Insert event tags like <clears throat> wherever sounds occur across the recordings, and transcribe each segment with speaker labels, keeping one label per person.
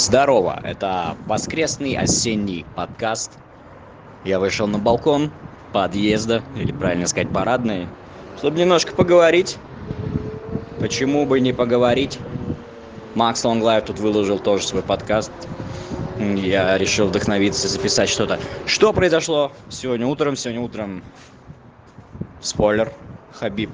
Speaker 1: Здорово, это воскресный осенний подкаст. Я вышел на балкон подъезда, или правильно сказать парадный, чтобы немножко поговорить. Почему бы не поговорить? Макс Лонглайв тут выложил тоже свой подкаст. Я решил вдохновиться, записать что-то. Что произошло сегодня утром? Сегодня утром спойлер. Хабиб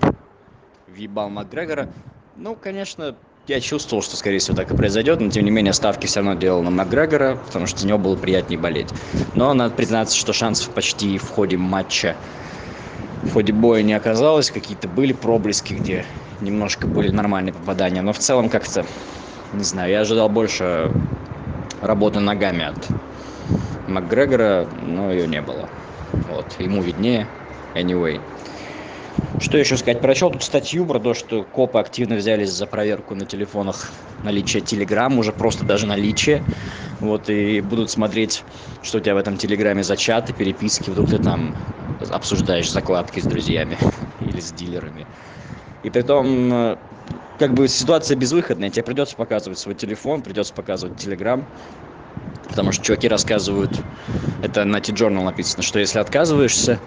Speaker 1: въебал Макгрегора. Ну, конечно, я чувствовал, что, скорее всего, так и произойдет, но, тем не менее, ставки все равно делал на Макгрегора, потому что за него было приятнее болеть. Но надо признаться, что шансов почти в ходе матча, в ходе боя не оказалось. Какие-то были проблески, где немножко были нормальные попадания. Но в целом как-то, не знаю, я ожидал больше работы ногами от Макгрегора, но ее не было. Вот, ему виднее. Anyway. Что еще сказать? Прочел тут статью про то, что копы активно взялись за проверку на телефонах наличия Телеграм, уже просто даже наличие. Вот, и будут смотреть, что у тебя в этом Телеграме за чаты, переписки, вдруг ты там обсуждаешь закладки с друзьями <laughs> или с дилерами. И при том, как бы ситуация безвыходная, тебе придется показывать свой телефон, придется показывать Телеграм, потому что чуваки рассказывают, это на T-Journal написано, что если отказываешься,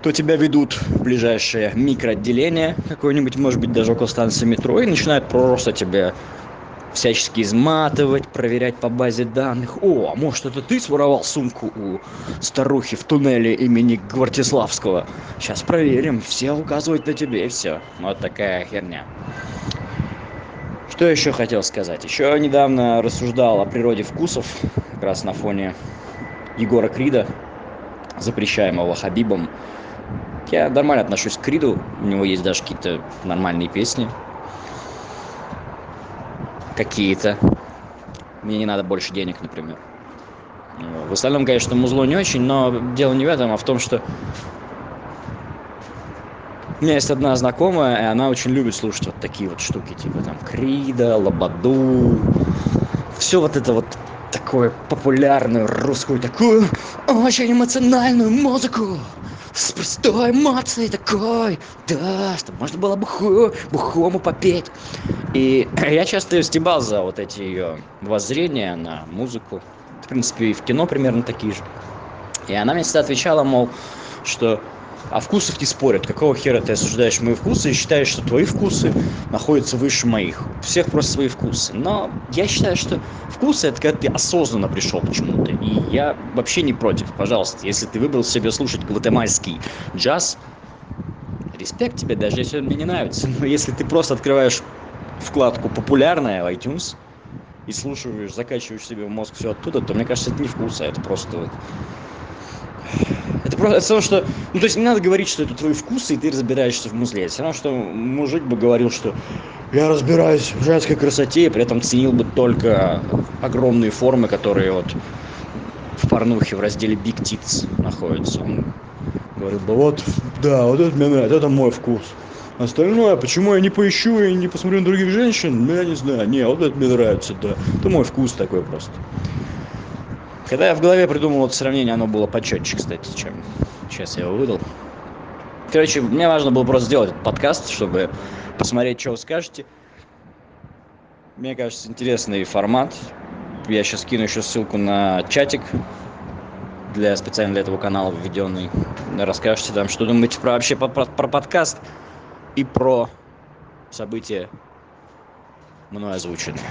Speaker 1: то тебя ведут в ближайшее микроотделение какое-нибудь, может быть, даже около станции метро, и начинают просто тебя всячески изматывать, проверять по базе данных. О, а может это ты своровал сумку у старухи в туннеле имени Гвартиславского? Сейчас проверим, все указывают на тебе, и все. Вот такая херня. Что еще хотел сказать? Еще недавно рассуждал о природе вкусов, как раз на фоне Егора Крида, запрещаемого Хабибом я нормально отношусь к Криду, у него есть даже какие-то нормальные песни. Какие-то. Мне не надо больше денег, например. В остальном, конечно, музло не очень, но дело не в этом, а в том, что у меня есть одна знакомая, и она очень любит слушать вот такие вот штуки, типа там Крида, Лободу, все вот это вот такое популярную русскую такую очень эмоциональную музыку с простой эмоцией такой, да, чтобы можно было буху, бухому попеть. И <clears throat> я часто стебал за вот эти ее воззрения на музыку. В принципе, и в кино примерно такие же. И она мне всегда отвечала, мол, что о вкусах не спорят. Какого хера ты осуждаешь мои вкусы и считаешь, что твои вкусы находятся выше моих? У всех просто свои вкусы. Но я считаю, что вкусы это когда ты осознанно пришел к чему-то. И я вообще не против. Пожалуйста, если ты выбрал себе слушать гватемальский джаз, респект тебе, даже если он мне не нравится. Но если ты просто открываешь вкладку популярная в iTunes и слушаешь, закачиваешь себе в мозг все оттуда, то мне кажется, это не вкус, а это просто просто то, что... Ну, то есть не надо говорить, что это твои вкусы, и ты разбираешься в музле. Все равно, что мужик бы говорил, что я разбираюсь в женской красоте, и при этом ценил бы только огромные формы, которые вот в порнухе в разделе Big Tits находятся. Он говорил бы, вот, да, вот это мне нравится, это мой вкус. Остальное, почему я не поищу и не посмотрю на других женщин, ну, я не знаю. Не, вот это мне нравится, да. Это мой вкус такой просто. Когда я в голове придумал это сравнение, оно было почетче, кстати, чем сейчас я его выдал. Короче, мне важно было просто сделать этот подкаст, чтобы посмотреть, что вы скажете. Мне кажется, интересный формат. Я сейчас кину еще ссылку на чатик для специально для этого канала введенный. Расскажете там, что думаете про вообще про, про, подкаст и про события мной озвученные.